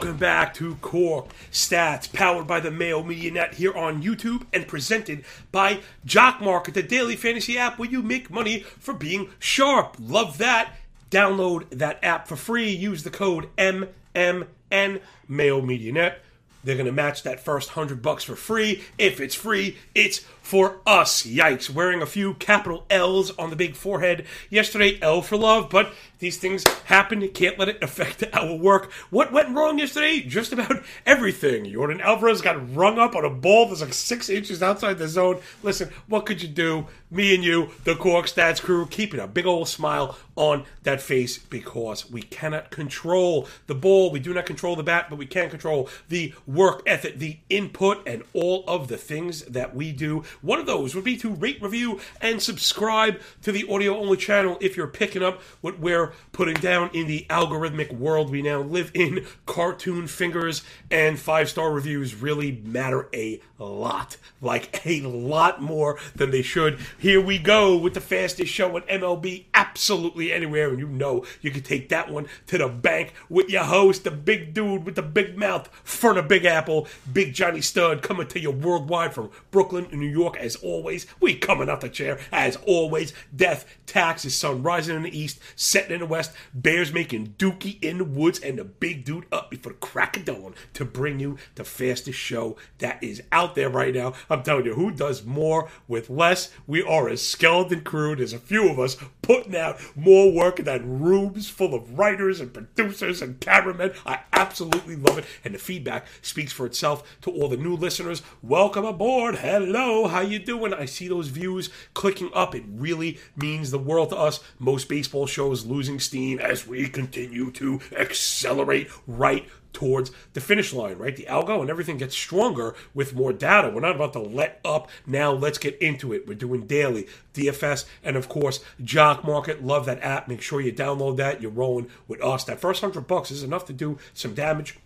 Welcome back to Core Stats, powered by the Mayo Media Net here on YouTube and presented by Jock Market, the daily fantasy app where you make money for being sharp. Love that. Download that app for free. Use the code MMN Mayo Media Net. They're going to match that first hundred bucks for free. If it's free, it's for us. Yikes. Wearing a few capital L's on the big forehead yesterday. L for love, but these things happen. You can't let it affect our work. What went wrong yesterday? Just about everything. Yordan Alvarez got rung up on a ball that's like six inches outside the zone. Listen, what could you do? Me and you, the Cork Stats crew, keeping a big old smile on that face because we cannot control the ball. We do not control the bat, but we can control the work ethic, the input, and all of the things that we do. One of those would be to rate, review, and subscribe to the audio only channel if you're picking up what we're putting down in the algorithmic world we now live in. Cartoon fingers and five star reviews really matter a lot, like a lot more than they should. Here we go with the fastest show at MLB absolutely anywhere, and you know you can take that one to the bank with your host, the big dude with the big mouth, front of Big Apple, Big Johnny Stud, coming to you worldwide from Brooklyn, New York. As always, we coming out the chair. As always, death, taxes, sun rising in the east, setting in the west, bears making dookie in the woods, and the big dude up before the crack of dawn to bring you the fastest show that is out there right now. I'm telling you, who does more with less? We are a skeleton crew. There's a few of us putting out more work than rooms full of writers and producers and cameramen. I absolutely love it, and the feedback speaks for itself to all the new listeners. Welcome aboard. Hello, how you doing? I see those views clicking up. It really means the world to us. Most baseball shows losing steam as we continue to accelerate right towards the finish line, right? The algo and everything gets stronger with more data. We're not about to let up. Now let's get into it. We're doing daily DFS and of course Jock Market. Love that app. Make sure you download that. You're rolling with us. That first hundred bucks is enough to do some damage.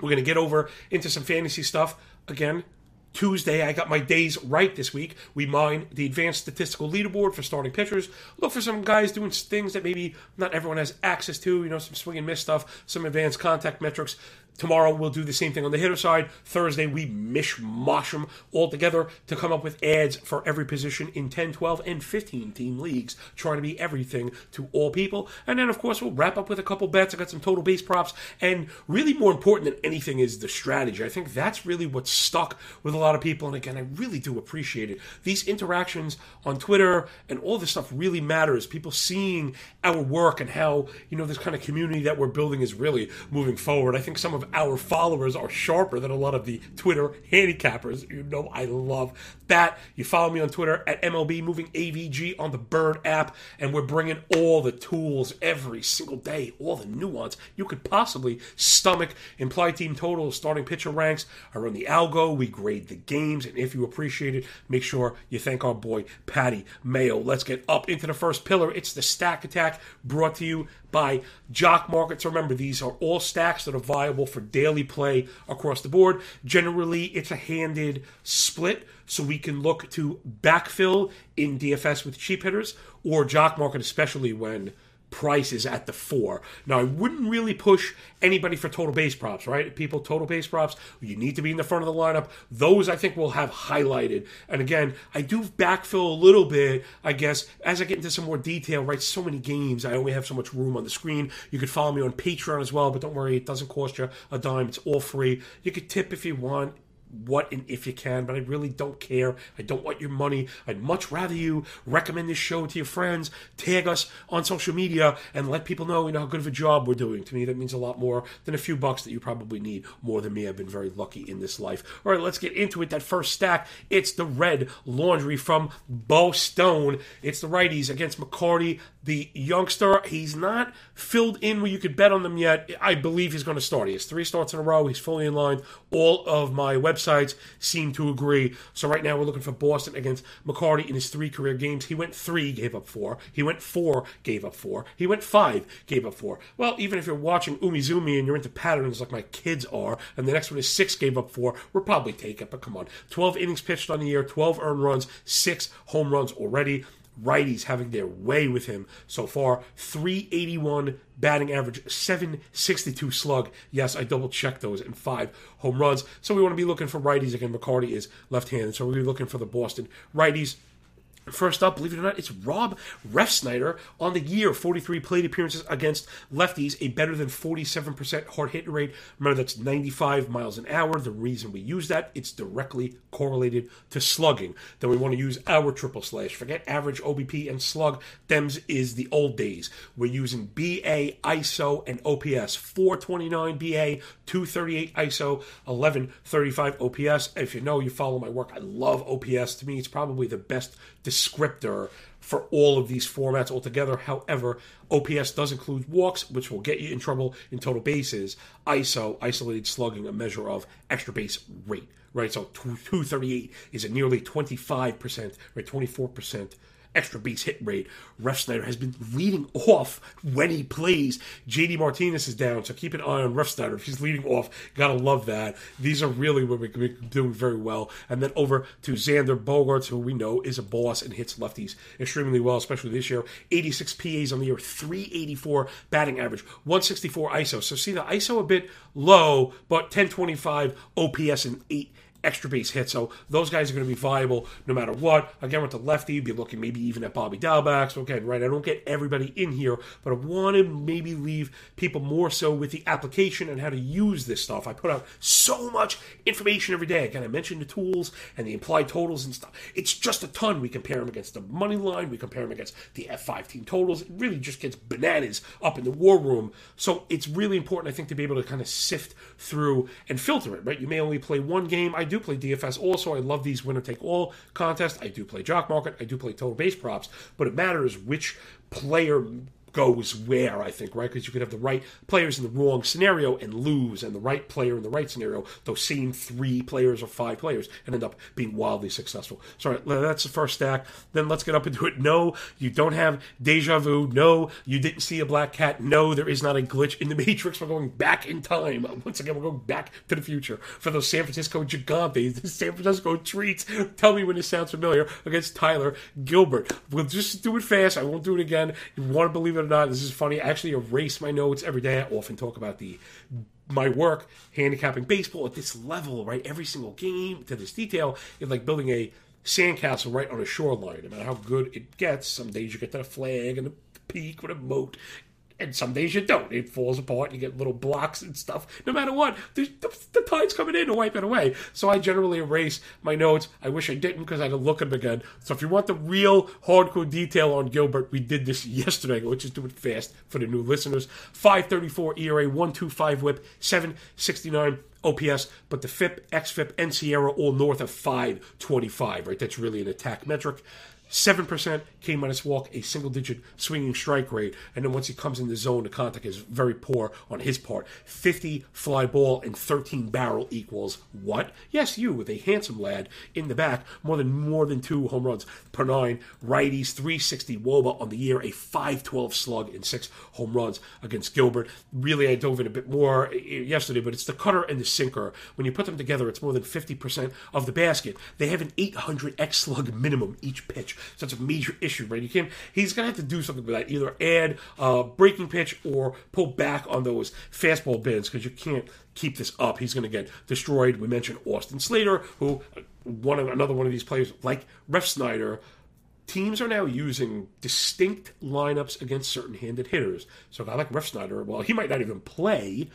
We're gonna get over into some fantasy stuff again. Tuesday, I got my days right this week. We mine the advanced statistical leaderboard for starting pitchers. Look for some guys doing things that maybe not everyone has access to, you know, some swing and miss stuff, some advanced contact metrics. Tomorrow we'll do the same thing on the hitter side. Thursday we mishmash them all together to come up with ads for every position in 10, 12, and 15 team leagues, trying to be everything to all people. And then of course we'll wrap up with a couple bets. I got some total base props, and really more important than anything is the strategy. I think that's really what stuck with a lot of people. And again, I really do appreciate it. These interactions on Twitter and all this stuff really matters. People seeing our work and how you know this kind of community that we're building is really moving forward. I think some of our followers are sharper than a lot of the Twitter handicappers. You know, I love that. You follow me on Twitter at MLB Moving AVG on the Bird app, and we're bringing all the tools every single day, all the nuance you could possibly stomach. Implied team totals, starting pitcher ranks. I run the algo. We grade the games, and if you appreciate it, make sure you thank our boy Patty Mayo. Let's get up into the first pillar. It's the Stack Attack, brought to you by Jock Markets. Remember, these are all stacks that are viable for daily play across the board. Generally, it's a handed split, so we can look to backfill in DFS with cheap hitters or Jock Market, especially when price is at the four. Now, I wouldn't really push anybody for total base props, right? People, total base props, you need to be in the front of the lineup. Those I think will have highlighted. And again, I do backfill a little bit, I guess, as I get into some more detail, right? So many games, I only have so much room on the screen. You could follow me on Patreon as well, but don't worry, it doesn't cost you a dime. It's all free. You could tip if you want what and if you can, but I really don't care. I don't want your money. I'd much rather you recommend this show to your friends, tag us on social media, and let people know you know how good of a job we're doing. To me, that means a lot more than a few bucks that you probably need more than me. I've been very lucky in this life. All right, let's get into it. That first stack, it's the red laundry from Bo Stone. It's the righties against McCarty, the youngster. He's not filled in where you could bet on them yet. I believe he's going to start. He has three starts in a row. He's fully in line. All of my websites seem to agree. So right now we're looking for Boston against McCarty in his three career games. He went three, gave up four. He went four, gave up four. He went five, gave up four. Well, even if you're watching Umizoomi and you're into patterns like my kids are, and the next one is six, gave up four, we're probably take it. But come on, 12 innings pitched on the year, 12 earned runs, six home runs already. Righties having their way with him so far. 381 batting average, 762 slug. Yes, I double checked those and five home runs. So we want to be looking for righties. Again, McCarty is left handed. So we'll be looking for the Boston righties. First up, believe it or not, it's Rob Refsnyder on the year. 43 plate appearances against lefties, a better than 47% hard hit rate. Remember, that's 95 miles an hour. The reason we use that, it's directly correlated to slugging. Then we want to use our triple slash. Forget average OBP and slug. Dems is the old days. We're using BA, ISO, and OPS. 429 BA, 238 ISO, 1135 OPS. If you know, you follow my work. I love OPS. To me, it's probably the best descriptor for all of these formats altogether. However, OPS does include walks, which will get you in trouble in total bases. ISO, isolated slugging, a measure of extra base rate, right? So 238 is a nearly 25%, right? 24% extra base hit rate. Refsnyder has been leading off when he plays. JD Martinez is down, so keep an eye on Refsnyder. If he's leading off, gotta love that. These are really what we're doing very well. And then over to Xander Bogaerts, who we know is a boss and hits lefties extremely well, especially this year. 86 PAs on the year, 384 batting average, 164 ISO. So see the ISO a bit low, but 1025 OPS and 8 extra base hit. So those guys are going to be viable no matter what. Again, with the lefty, you'd be looking maybe even at Bobby Dalbec. So again, right, I don't get everybody in here, but I want to maybe leave people more so with the application and how to use this stuff. I put out so much information every day. Again, I mentioned the tools and the implied totals and stuff. It's just a ton. We compare them against the money line. We compare them against the F5 team totals. It really just gets bananas up in the war room. So it's really important, I think, to be able to kind of sift through and filter it, right? You may only play one game. I do play DFS also. I love these winner take all contests. I do play Jock Market. I do play total base props. But it matters which player goes where, I think, right? Because you could have the right players in the wrong scenario and lose, and the right player in the right scenario, those same three players or five players, and end up being wildly successful. So, right, that's the first stack. Then let's get up into it. No, you don't have deja vu. No, you didn't see a black cat. No, there is not a glitch in the Matrix. We're going back in time. Once again, we're going back to the future for those San Francisco Gigantes, the San Francisco Treats. Tell me when this sounds familiar against Tyler Gilbert. We'll just do it fast. I won't do it again. You want to believe it or not, this is funny. I actually erase my notes every day. I often talk about the my work handicapping baseball at this level, right? Every single game to this detail. It's like building a sandcastle right on a shoreline. No matter how good it gets, some days you get to the flag and the peak with a moat and some days you don't. It falls apart. You get little blocks and stuff. No matter what, the, the, tide's coming in to wipe it away. So I generally erase my notes. I wish I didn't because I had to look at them again. So if you want the real hardcore detail on Gilbert, we did this yesterday. Let's just do it fast for the new listeners. 534 ERA, 125 whip, 769 OPS, but the FIP, XFIP, and SIERA all north of 525, right? That's really an attack metric. 7% K minus walk, a single digit swinging strike rate. And then once he comes in the zone, the contact is very poor on his part. 50 fly ball and 13 barrel equals what? Yes, you with a handsome lad in the back, more than more than two home runs per nine. Righties 360 Woba on the year, a 512 slug and six home runs against Gilbert. Really, I dove in a bit more eh, yesterday, but it's the cutter and the sinker. When you put them together, it's more than 50% of the basket. They have an 800 X slug minimum each pitch. It's a major issue, right? You can't. He's gonna have to do something with that. Either add a breaking pitch or pull back on those fastball bends because you can't keep this up. He's gonna get destroyed. We mentioned Austin Slater, who one of another one of these players like Refsnyder. Teams are now using distinct lineups against certain handed hitters. So a guy like Refsnyder, well, he might not even play,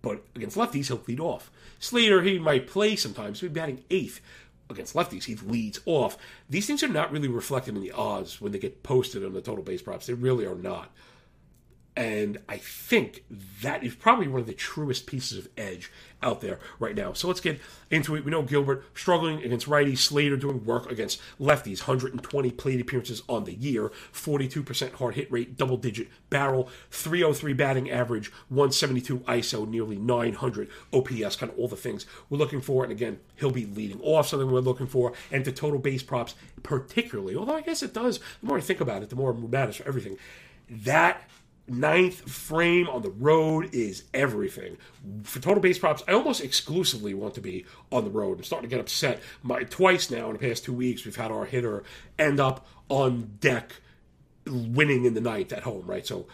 but against lefties, he'll lead off. Slater, he might play sometimes, he'll be batting eighth against lefties, he leads off. These things are not really reflected in the odds when they get posted on the total base props. They really are not. And I think that is probably one of the truest pieces of edge out there right now. So let's get into it. We know Gilbert struggling against righties, Slater doing work against lefties, 120 plate appearances on the year, 42% hard hit rate, double digit barrel, 303 batting average, 172 ISO, nearly 900 OPS, kind of all the things we're looking for. And again, he'll be leading off something we're looking for. And the total base props, particularly, although I guess it does, the more I think about it, the more it matters for everything. That ninth frame on the road is everything. For total base props, I almost exclusively want to be on the road. I'm starting to get upset. My twice now in the past two weeks, we've had our hitter end up on deck winning in the ninth at home, right? So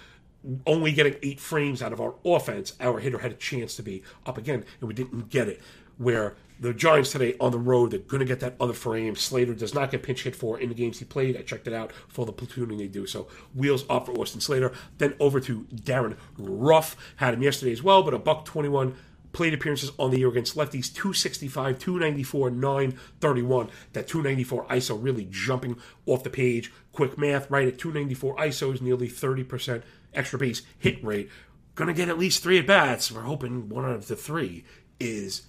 only getting eight frames out of our offense, our hitter had a chance to be up again, and we didn't get it. Where the Giants today on the road, they're going to get that other frame. Slater does not get pinch hit for in the games he played. I checked it out for the platooning they do. So wheels up for Austin Slater. Then over to Darin Ruf. Had him yesterday as well, but a buck 21 plate appearances on the year against lefties 265, 294, 931. That 294 ISO really jumping off the page. Quick math, right at 294 ISO is nearly 30% extra base hit rate. Going to get at least three at bats. We're hoping one out of the three is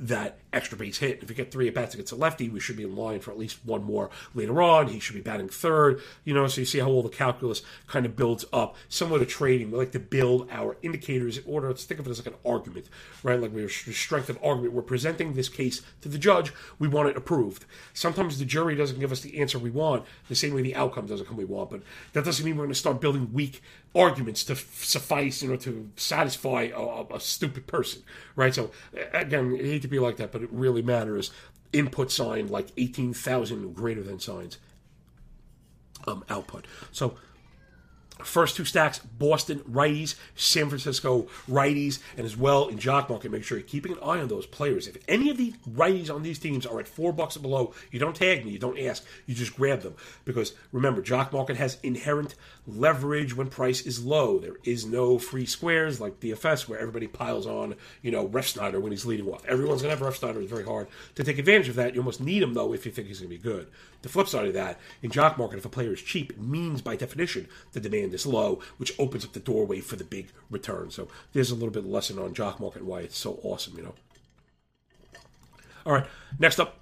that extra base hit. If you get three at bats against a lefty, we should be in line for at least one more later on. He should be batting third. You know, so you see how all the calculus kind of builds up. Similar to trading, we like to build our indicators in order. Let's think of it as like an argument, right? Like we're strength of argument. We're presenting this case to the judge. We want it approved. Sometimes the jury doesn't give us the answer we want, the same way the outcome doesn't come we want. But that doesn't mean we're going to start building weak arguments to suffice, you know, to satisfy a, a, stupid person, right? So again, I hate to be like that, but it really matters. Input sign like eighteen thousand greater than signs. Um, output. So First two stacks, Boston righties, San Francisco righties, and as well in jock market, make sure you're keeping an eye on those players. If any of the righties on these teams are at four bucks or below, you don't tag me, you don't ask, you just grab them. Because remember, jock market has inherent leverage when price is low. There is no free squares like DFS where everybody piles on, you know, Refsnyder when he's leading off. Everyone's gonna have Refsnyder. It's very hard to take advantage of that. You almost need him though if you think he's gonna be good. The flip side of that, in jock market, if a player is cheap, it means by definition the demand is low, which opens up the doorway for the big return. So there's a little bit of lesson on jock market why it's so awesome, you know. All right, next up,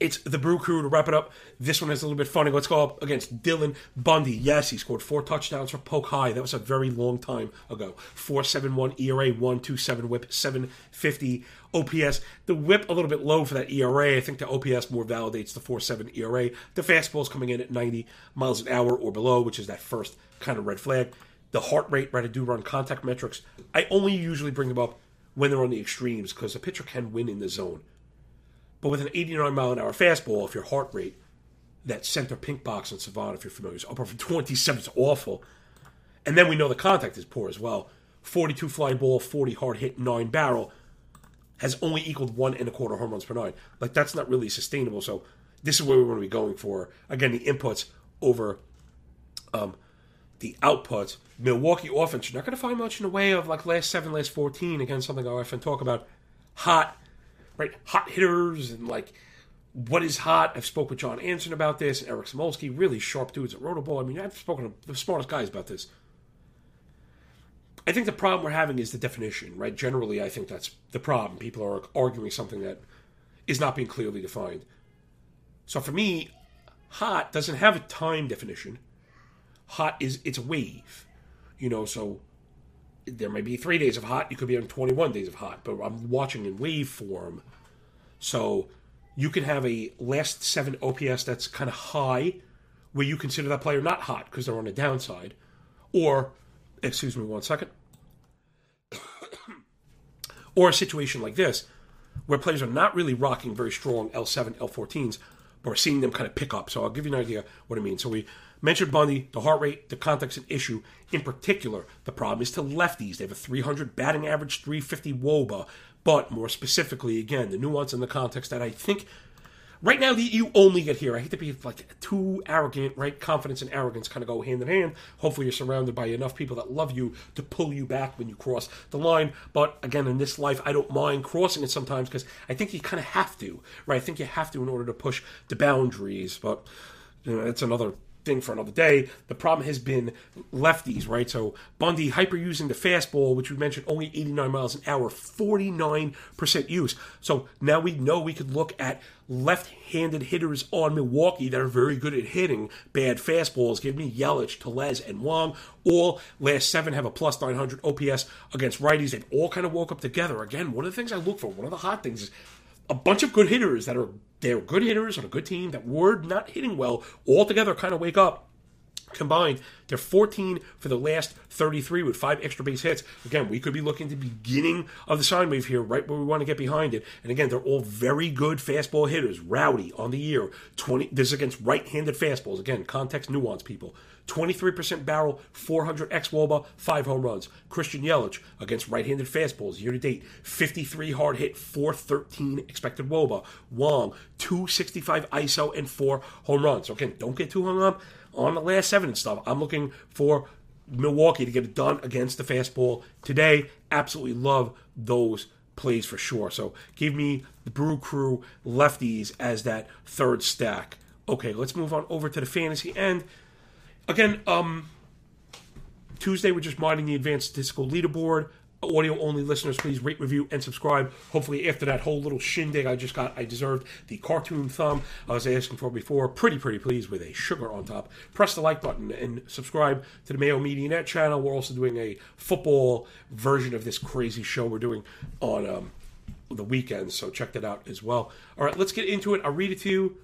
it's the Brew Crew to wrap it up. This one is a little bit funny. Let's go up against Dylan Bundy. Yes, he scored four touchdowns for Polk High. That was a very long time ago. 471 ERA, 127 whip, 750 OPS. The whip a little bit low for that ERA. I think the OPS more validates the 4.7 ERA. The fastball is coming in at 90 miles an hour or below, which is that first kind of red flag. The heart rate, right? I do run contact metrics. I only usually bring them up when they're on the extremes because a pitcher can win in the zone. But with an 89 mile an hour fastball, if your heart rate, that center pink box on Savant, if you're familiar, is upper from 27, it's awful. And then we know the contact is poor as well. 42 fly ball, 40 hard hit, 9 barrel has only equaled one and a quarter home runs per nine. Like that's not really sustainable. So this is where we want to be going for. Again, the inputs over um, the outputs. Milwaukee offense, you're not going to find much in the way of like last seven, last 14. Again, something I often talk about. Hot, right? Hot hitters and like what is hot. I've spoke with John Anson about this, Eric Smolsky, really sharp dudes at Rotoball. I mean, I've spoken to the smartest guys about this. I think the problem we're having is the definition, right? Generally, I think that's the problem. People are arguing something that is not being clearly defined. So for me, hot doesn't have a time definition. Hot is it's a wave, you know. So there may be three days of hot. You could be on 21 days of hot, but I'm watching in wave form. So you can have a last seven OPS that's kind of high, where you consider that player not hot because they're on the downside, or excuse me one second or a situation like this, where players are not really rocking very strong L7, L14s, but we're seeing them kind of pick up. So I'll give you an idea what I mean. So we mentioned Bundy, the heart rate, the context an issue. In particular, the problem is to lefties. They have a 300 batting average, 350 WOBA. But more specifically, again, the nuance and the context that I think Right now, you only get here. I hate to be like too arrogant, right? Confidence and arrogance kind of go hand in hand. Hopefully, you're surrounded by enough people that love you to pull you back when you cross the line. But again, in this life, I don't mind crossing it sometimes because I think you kind of have to, right? I think you have to in order to push the boundaries. But you know, it's another thing for another day. The problem has been lefties, right? So Bundy hyper using the fastball, which we mentioned only 89 miles an hour, 49% use. So now we know we could look at left-handed hitters on Milwaukee that are very good at hitting bad fastballs. Give me Yelich, Tellez, and Wong. All last seven have a plus 900 OPS against righties. They've all kind of woke up together. Again, one of the things I look for, one of the hot things is a bunch of good hitters that are they're good hitters on a good team that were not hitting well all together kind of wake up Combined, they're 14 for the last 33 with five extra base hits. Again, we could be looking at the beginning of the sine wave here, right where we want to get behind it. And again, they're all very good fastball hitters. Rowdy on the year, 20. This is against right-handed fastballs. Again, context nuance, people. 23% barrel, 400 x woba, five home runs. Christian Yelich against right-handed fastballs year to date, 53 hard hit, 413 expected woba. Wong, 265 ISO and four home runs. Okay, don't get too hung up on the last seven and stuff. I'm looking for Milwaukee to get it done against the fastball today. Absolutely love those plays for sure. So give me the Brew Crew lefties as that third stack. Okay, let's move on over to the fantasy end. Again, um, Tuesday we're just mining the advanced statistical leaderboard audio only listeners, please rate, review, and subscribe. Hopefully, after that whole little shindig I just got, I deserved the cartoon thumb I was asking for before. Pretty, pretty pleased with a sugar on top. Press the like button and subscribe to the Mayo Media Net channel. We're also doing a football version of this crazy show we're doing on um, the weekends, so check that out as well. All right, let's get into it. I'll read it to you,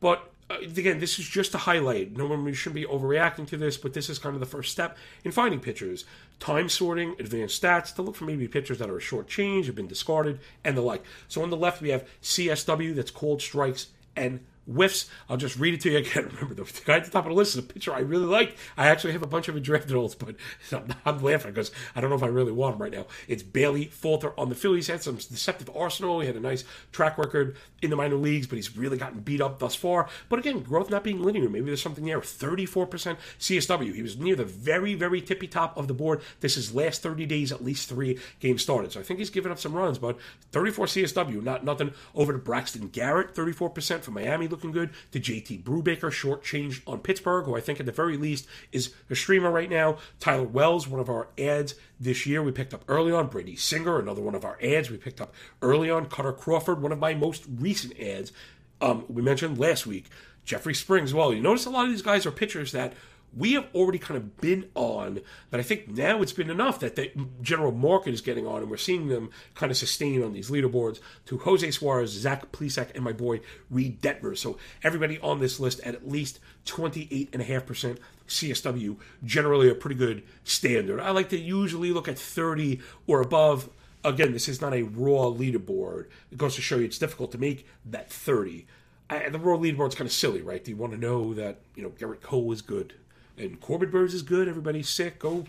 but uh, again, this is just a highlight. No one shouldn't be overreacting to this, but this is kind of the first step in finding pitchers. Time sorting, advanced stats to look for maybe pitchers that are a short change, have been discarded, and the like. So on the left, we have CSW, that's called strikes and whiffs. I'll just read it to you again. Remember, the guy at the top of the list is a pitcher I really like. I actually have a bunch of drafted olds, but I'm laughing because I don't know if I really want him right now. It's Bailey Falter on the Phillies. Had some deceptive arsenal. He had a nice track record in the minor leagues, but he's really gotten beat up thus far. But again, growth not being linear. Maybe there's something there. 34% CSW. He was near the very, very tippy top of the board. This is last 30 days, at least three games started. So I think he's given up some runs, but 34 CSW, not nothing over to Braxton Garrett, 34% for Miami looking good. The JT Brubaker short changed on Pittsburgh, who I think at the very least is a streamer right now. Tyler Wells, one of our ads this year, we picked up early on. Brady Singer, another one of our ads we picked up early on. Kutter Crawford, one of my most recent ads. Um, we mentioned last week. Jeffrey Springs, well, you notice a lot of these guys are pitchers that we have already kind of been on, but I think now it's been enough that the general market is getting on, and we're seeing them kind of sustain on these leaderboards to Jose Suarez, Zach Plesac, and my boy Reid Detmers. So everybody on this list at at least 28.5% CSW, generally a pretty good standard. I like to usually look at 30 or above. Again, this is not a raw leaderboard. It goes to show you it's difficult to make that 30. I, the raw leaderboard's kind of silly, right? Do you want to know that you know Gerrit Cole is good? And Corbin Burnes is good. Everybody's sick. Go,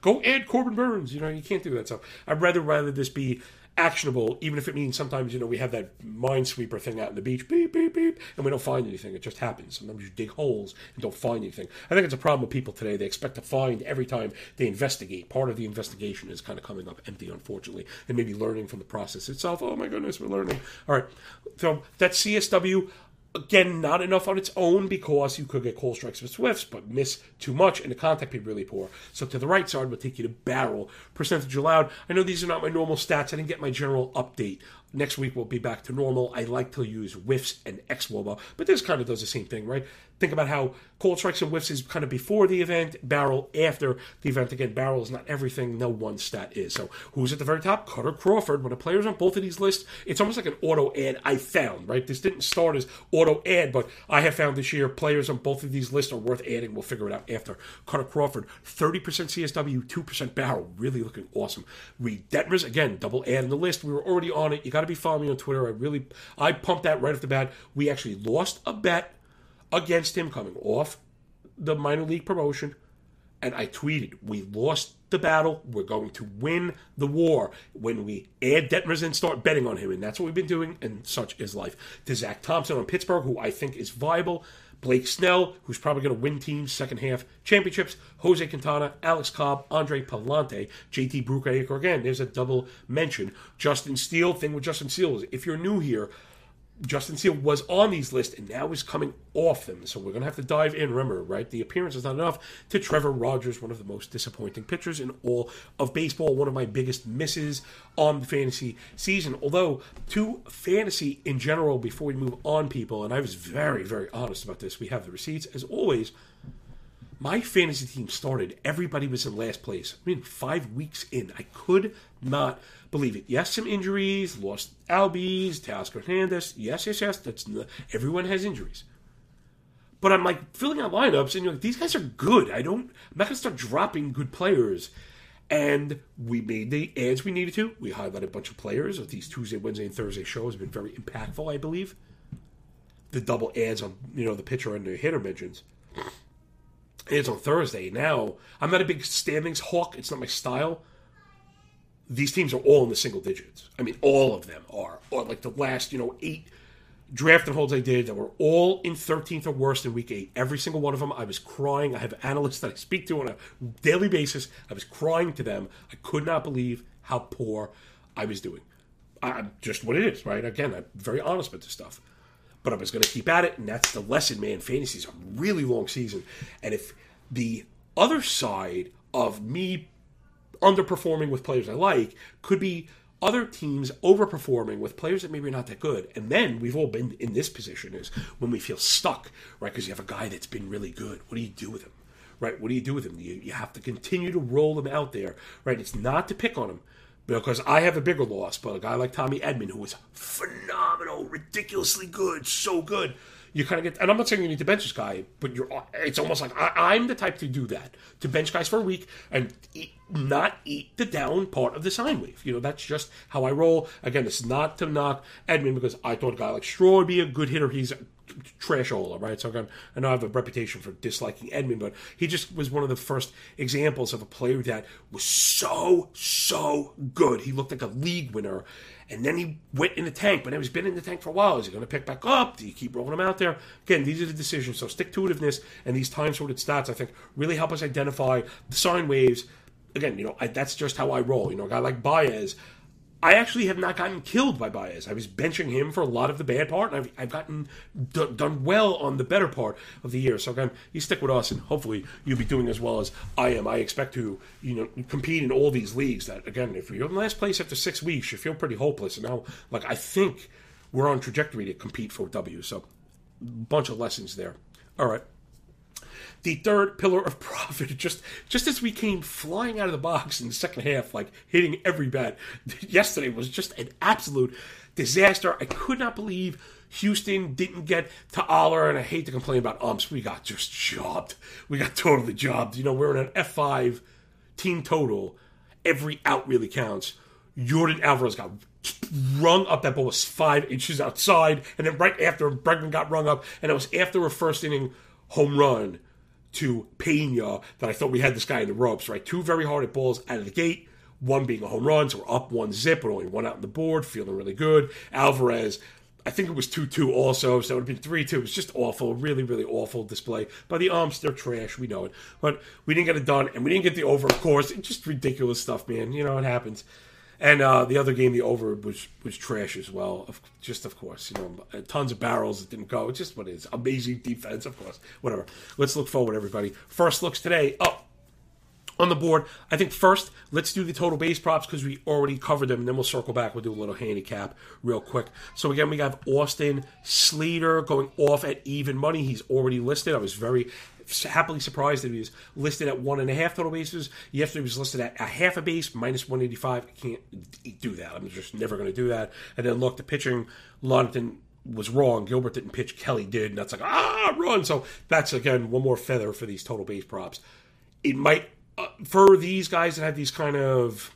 go add Corbin Burnes. You know you can't do that stuff. I'd rather rather this be actionable, even if it means sometimes you know we have that minesweeper thing out in the beach, beep beep beep, and we don't find anything. It just happens. Sometimes you dig holes and don't find anything. I think it's a problem with people today. They expect to find every time they investigate. Part of the investigation is kind of coming up empty, unfortunately, and maybe learning from the process itself. Oh my goodness, we're learning. All right, so that's CSW. Again, not enough on its own because you could get cold strikes with Swifts, but miss too much and the contact be really poor. So to the right side will take you to barrel. Percentage allowed. I know these are not my normal stats. I didn't get my general update Next week we'll be back to normal. I like to use whiffs and ex xwOBA, but this kind of does the same thing, right? Think about how cold strikes and whiffs is kind of before the event, barrel after the event. Again, barrel is not everything, no one stat is. So who's at the very top? Kutter Crawford. When a player's on both of these lists, it's almost like an auto ad I found, right? This didn't start as auto ad, but I have found this year players on both of these lists are worth adding. We'll figure it out after. Kutter Crawford, 30% CSW, 2% barrel. Really looking awesome. Reid Detmers, again, double ad in the list. We were already on it. You got to be following me on Twitter. I really, I pumped that right off the bat. We actually lost a bet against him coming off the minor league promotion, and I tweeted, "We lost the battle. We're going to win the war when we add Detmers and start betting on him." And that's what we've been doing, and such is life. To Zach Thompson on Pittsburgh, who I think is viable. Blake Snell, who's probably going to win teams second half championships, Jose Quintana, Alex Cobb, Andre Pallante, JT Brubaker. Again, there's a double mention. Justin Steele, thing with Justin Steele is if you're new here, Justin Steele was on these lists and now is coming off them. So we're going to have to dive in. Remember, right? The appearance is not enough to Trevor Rogers, one of the most disappointing pitchers in all of baseball, one of my biggest misses on the fantasy season. Although, to fantasy in general, before we move on, people, and I was very, very honest about this, we have the receipts as always. My fantasy team started, everybody was in last place. I mean, five weeks in. I could not believe it. Yes, some injuries, lost Albies, Teoscar Hernandez. Yes, yes, yes. That's everyone has injuries. But I'm like filling out lineups, and you're like, these guys are good. I don't. I'm not gonna start dropping good players. And we made the ads we needed to. We highlighted a bunch of players. These Tuesday, Wednesday, and Thursday shows have been very impactful, I believe. The double ads on you know the pitcher and the hitter mentions. Ads on Thursday. Now I'm not a big standings hawk. It's not my style. These teams are all in the single digits. I mean, all of them are. Or like the last you know eight draft and holds I did that were all in 13th or worse in week eight. Every single one of them, I was crying. I have analysts that I speak to on a daily basis. I was crying to them. I could not believe how poor I was doing. I'm just what it is, right? Again, I'm very honest with this stuff. But I was going to keep at it, and that's the lesson, man. Fantasy is a really long season. And if the other side of me underperforming with players I like could be other teams overperforming with players that maybe are not that good. And then we've all been in this position is when we feel stuck, right? Because you have a guy that's been really good. What do you do with him? Right? What do you do with him? You, you have to continue to roll him out there, right? It's not to pick on him because I have a bigger loss, but a guy like Tommy Edman, who was phenomenal, ridiculously good, so good you kind of get, and I'm not saying you need to bench this guy, but you're, it's almost like I, am the type to do that, to bench guys for a week and eat, not eat the down part of the sine wave. You know, that's just how I roll. Again, it's not to knock Edman because I thought a guy like Straw would be a good hitter. He's trash all right? So again, I know I have a reputation for disliking Edman, but he just was one of the first examples of a player that was so, so good. He looked like a league winner and then he went in the tank, but now he's been in the tank for a while. Is he going to pick back up? Do you keep rolling him out there? Again, these are the decisions. So stick to itiveness and these time sorted stats, I think, really help us identify the sine waves. Again, you know, I, that's just how I roll. You know, a guy like Baez, I actually have not gotten killed by Baez. I was benching him for a lot of the bad part, and I've, I've gotten d- done well on the better part of the year. So again, you stick with us, and hopefully you'll be doing as well as I am. I expect to, you know, compete in all these leagues. That again, if you're in last place after six weeks, you feel pretty hopeless. And now, like I think we're on trajectory to compete for W. So, bunch of lessons there. All right the third pillar of profit. Just just as we came flying out of the box in the second half like hitting every bet yesterday was just an absolute disaster. I could not believe houston didn't get to Oller, and i hate to complain about umps. We got just jobbed. We got totally jobbed. You know we're in an f5 team total. Every out really counts. Yordan Alvarez got rung up. That ball was five inches outside, and then right after Bregman got rung up, and it was after a first inning home run to Pena that I thought we had this guy in the ropes, right? Two very hard at balls out of the gate, one being a home run, so we're up one zip, but only one out on the board, feeling really good. Alvarez, I think it was 2 2 also, so it would have been 3 2. It was just awful, really, really awful display. By the umps, they're trash, we know it. But we didn't get it done, and we didn't get the over, of course. Just ridiculous stuff, man. You know, it happens. And uh, the other game, the over was was trash as well. Of, just of course, you know, tons of barrels that didn't go. It's just what it is. Amazing defense, of course. Whatever. Let's look forward, everybody. First looks today. Oh, on the board. I think first, let's do the total base props because we already covered them, and then we'll circle back. We'll do a little handicap real quick. So again, we have Austin Slater going off at even money. He's already listed. I was very happily surprised that he was listed at one and a half total bases. Yesterday he was listed at a half a base, minus 185. I can't do that. I'm just never going to do that. And then look, the pitching, London was wrong. Gilbert didn't pitch, Kelly did. And that's like, ah, run. So that's, again, one more feather for these total base props. It might, uh, for these guys that have these kind of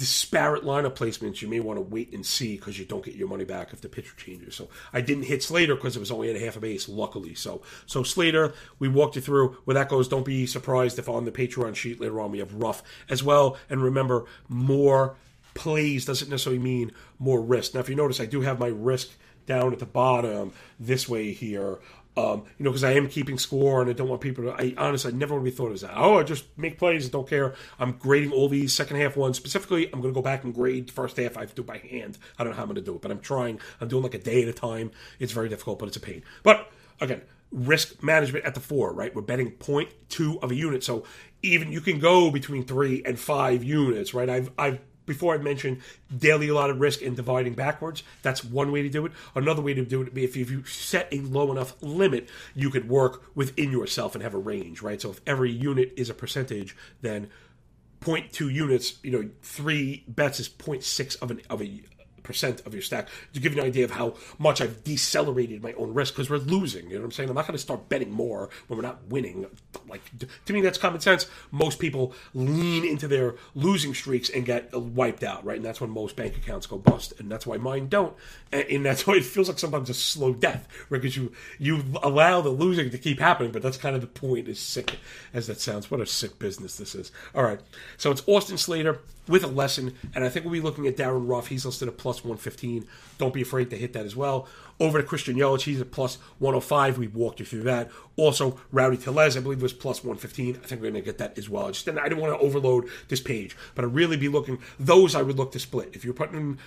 disparate lineup placements, you may want to wait and see because you don't get your money back if the pitcher changes. So I didn't hit Slater because it was only at a half a base, luckily. So so Slater, we walked you through where that goes. Don't be surprised if on the Patreon sheet later on we have Ruf as well. And remember, more plays doesn't necessarily mean more risk. Now, if you notice, I do have my risk down at the bottom this way here um, you know, because I am keeping score and I don't want people to. I honestly I never really thought it was that. Oh, I just make plays, don't care. I'm grading all these second half ones. Specifically, I'm going to go back and grade the first half. I have to do by hand. I don't know how I'm going to do it, but I'm trying. I'm doing like a day at a time. It's very difficult, but it's a pain. But again, risk management at the four, right? We're betting 0.2 of a unit. So even you can go between three and five units, right? I've I've before I mentioned daily allotted risk and dividing backwards. That's one way to do it. Another way to do it would be if you set a low enough limit, you could work within yourself and have a range, right? So if every unit is a percentage, then 0.2 units, you know, three bets is 0.6 of an of a percent of your stack to give you an idea of how much I've decelerated my own risk because we're losing. You know what I'm saying? I'm not going to start betting more when we're not winning. Like to me, that's common sense. Most people lean into their losing streaks and get uh, wiped out, right? And that's when most bank accounts go bust, and that's why mine don't. And, that's why it feels like sometimes a slow death, right? Because you you allow the losing to keep happening, but that's kind of the point. As sick as that sounds, what a sick business this is. All right, so it's Austin Slater with a lesson, and I think we'll be looking at Darin Ruf. He's listed at plus 115. Don't be afraid to hit that as well. Over to Christian Yelich, he's at plus 105. We walked you through that. Also, Rowdy Tellez, I believe, was plus 115. I think we're going to get that as well. Just I didn't want to overload this page, but I'd really be looking, those I would look to split. If you're putting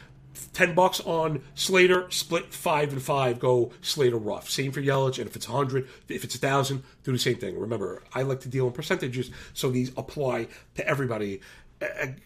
10 bucks on Slater, split 5 and 5, go Slater Ruf. Same for Yelich, and if it's 100, if it's 1,000, do the same thing. Remember, I like to deal in percentages, so these apply to everybody.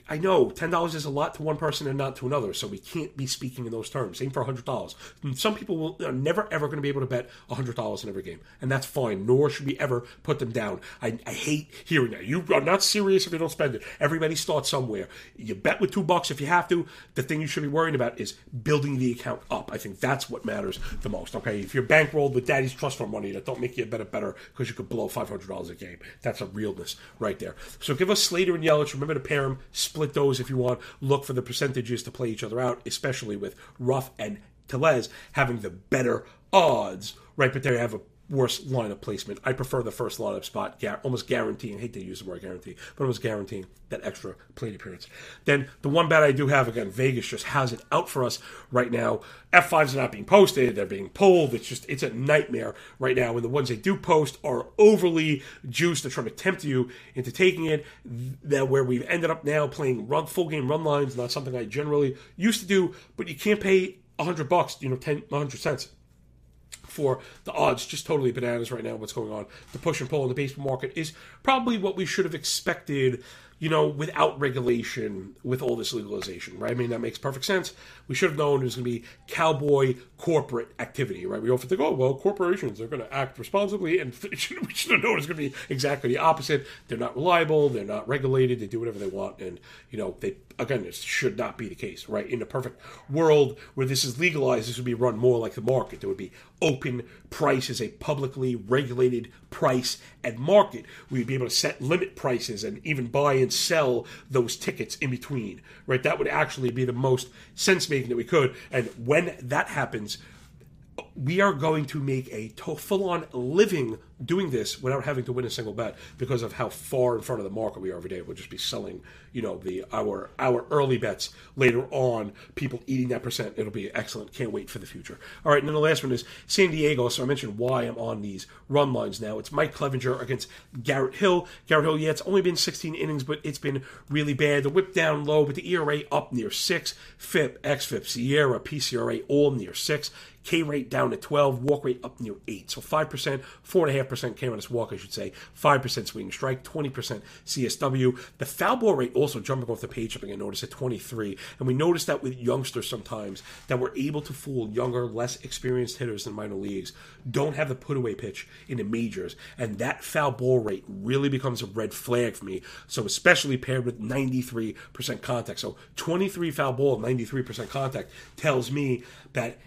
I know ten dollars is a lot to one person and not to another, so we can't be speaking in those terms. Same for hundred dollars. Some people will, are never ever going to be able to bet hundred dollars in every game, and that's fine. Nor should we ever put them down. I, I hate hearing that. You are not serious if you don't spend it. Everybody starts somewhere. You bet with two bucks if you have to. The thing you should be worrying about is building the account up. I think that's what matters the most. Okay, if you're bankrolled with Daddy's trust fund money, that don't make you a better better because you could blow five hundred dollars a game. That's a realness right there. So give us Slater and Yelich. Remember to pair them. Split those if you want. Look for the percentages to play each other out, especially with Ruf and Tellez having the better odds, right? But they have a worse lineup placement. I prefer the first lineup spot, almost guaranteeing. I hate to use the word guarantee, but almost guaranteeing that extra plate appearance. Then the one bet I do have again, Vegas just has it out for us right now. F5s are not being posted; they're being pulled. It's just it's a nightmare right now. And the ones they do post are overly juiced to try to tempt you into taking it. That where we've ended up now playing run full game run lines, not something I generally used to do, but you can't pay hundred bucks, you know, 10, 100 cents for the odds just totally bananas right now what's going on the push and pull in the baseball market is probably what we should have expected you know, without regulation, with all this legalization, right? I mean, that makes perfect sense. We should have known it was going to be cowboy corporate activity, right? We often think, oh, well, corporations, they're going to act responsibly, and we should have known it was going to be exactly the opposite. They're not reliable, they're not regulated, they do whatever they want, and, you know, they, again, this should not be the case, right? In a perfect world where this is legalized, this would be run more like the market. There would be open prices, a publicly regulated price and market. We'd be able to set limit prices and even buy and sell those tickets in between, right? That would actually be the most sense making that we could. And when that happens, we are going to make a full on living doing this without having to win a single bet because of how far in front of the market we are every day. We'll just be selling, you know, the our our early bets later on. People eating that percent. It'll be excellent. Can't wait for the future. All right, and then the last one is San Diego. So I mentioned why I'm on these run lines now. It's Mike Clevinger against Garrett Hill. Garrett Hill, yeah, it's only been 16 innings, but it's been really bad. The whip down low, but the ERA up near six. FIP, XFIP, SIERA, PCRA all near six. K rate down to 12, walk rate up near 8. So 5%, 4.5% K minus walk, I should say. 5% swing strike, 20% CSW. The foul ball rate also jumping off the page, something I noticed at 23. And we notice that with youngsters sometimes that we're able to fool younger, less experienced hitters in minor leagues, don't have the put away pitch in the majors. And that foul ball rate really becomes a red flag for me. So especially paired with 93% contact. So 23 foul ball, 93% contact tells me that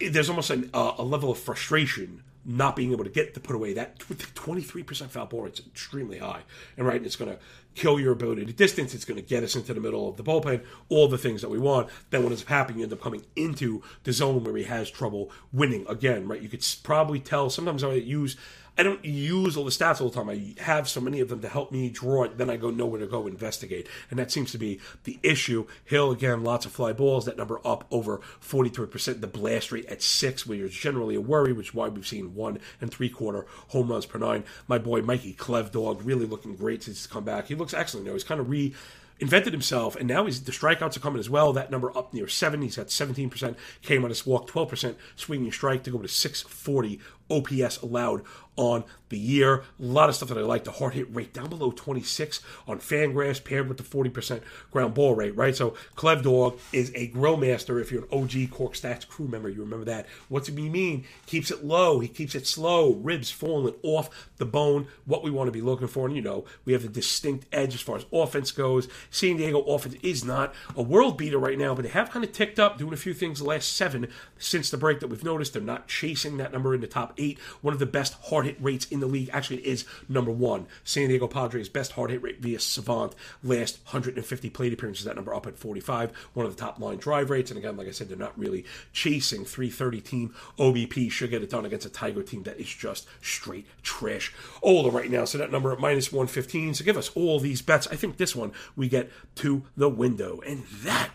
there's almost an, uh, a level of frustration not being able to get the put away. That 23% foul ball rate's extremely high. And right, it's going to kill your ability to distance. It's going to get us into the middle of the bullpen, all the things that we want. Then what ends up happening, you end up coming into the zone where he has trouble winning again, right? You could probably tell sometimes I use I don't use all the stats all the time. I have so many of them to help me draw it. Then I go know where to go investigate, and that seems to be the issue. Hill again, lots of fly balls. That number up over forty three percent. The blast rate at six, which is generally a worry, which is why we've seen one and three quarter home runs per nine. My boy Mikey Clev Dog really looking great since he's come back. He looks excellent. now. he's kind of re invented himself, and now he's the strikeouts are coming as well. That number up near seven. He's seventeen percent came on his walk, twelve percent swinging strike to go to six forty OPS allowed on the year. A lot of stuff that I like. The hard hit rate down below 26 on Fangraphs paired with the 40% ground ball rate, right? So Clev Dog is a grill master. If you're an OG Cork Stats crew member, you remember that. What's he mean? Keeps it low. He keeps it slow. Ribs falling off the bone. What we want to be looking for. And, you know, we have a distinct edge as far as offense goes. San Diego offense is not a world beater right now, but they have kind of ticked up, doing a few things the last seven since the break that we've noticed. They're not chasing that number in the top eight. One of the best hard hit rates in the league. Actually, it is number one. San Diego Padres' best hard hit rate via Savant. Last 150 plate appearances, that number up at 45. One of the top line drive rates. And again, like I said, they're not really chasing 330 team. OBP should get it done against a Tiger team that is just straight trash. Ola right now. So that number at minus 115. So give us all these bets. I think this one we get to the window. And that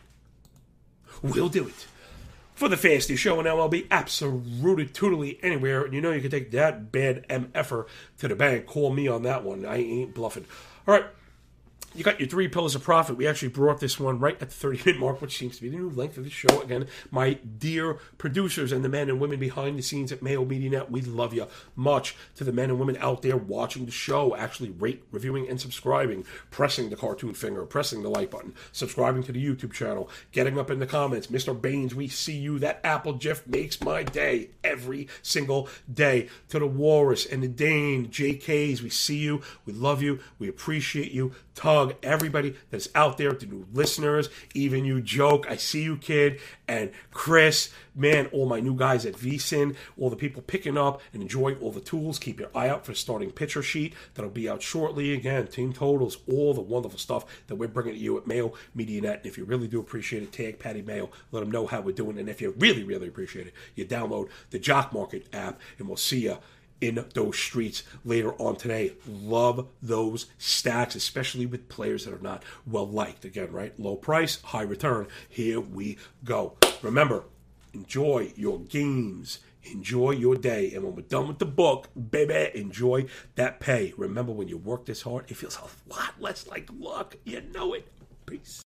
will do it for the Fasty Show on MLB. Absolutely, totally anywhere. And you know you can take that bad MFer to the bank. Call me on that one. I ain't bluffing. All right you got your three pillars of profit. We actually brought this one right at the 30 minute mark, which seems to be the new length of the show. Again, my dear producers and the men and women behind the scenes at Mayo Media Net, we love you much. To the men and women out there watching the show, actually rate, reviewing, and subscribing, pressing the cartoon finger, pressing the like button, subscribing to the YouTube channel, getting up in the comments. Mr. Baines, we see you. That Apple GIF makes my day every single day. To the Walrus and the Dane, JKs, we see you. We love you. We appreciate you. Everybody that's out there, the new listeners, even you, Joke. I see you, kid, and Chris, man, all my new guys at VSIN, all the people picking up and enjoying all the tools. Keep your eye out for the starting pitcher sheet that'll be out shortly. Again, team totals, all the wonderful stuff that we're bringing to you at Mayo Media Net. And if you really do appreciate it, tag Patty Mayo, let them know how we're doing. And if you really, really appreciate it, you download the Jock Market app, and we'll see you in those streets later on today. Love those stacks, especially with players that are not well liked. Again, right? Low price, high return. Here we go. Remember, enjoy your games. Enjoy your day. And when we're done with the book, baby, enjoy that pay. Remember, when you work this hard, it feels a lot less like luck. You know it. Peace.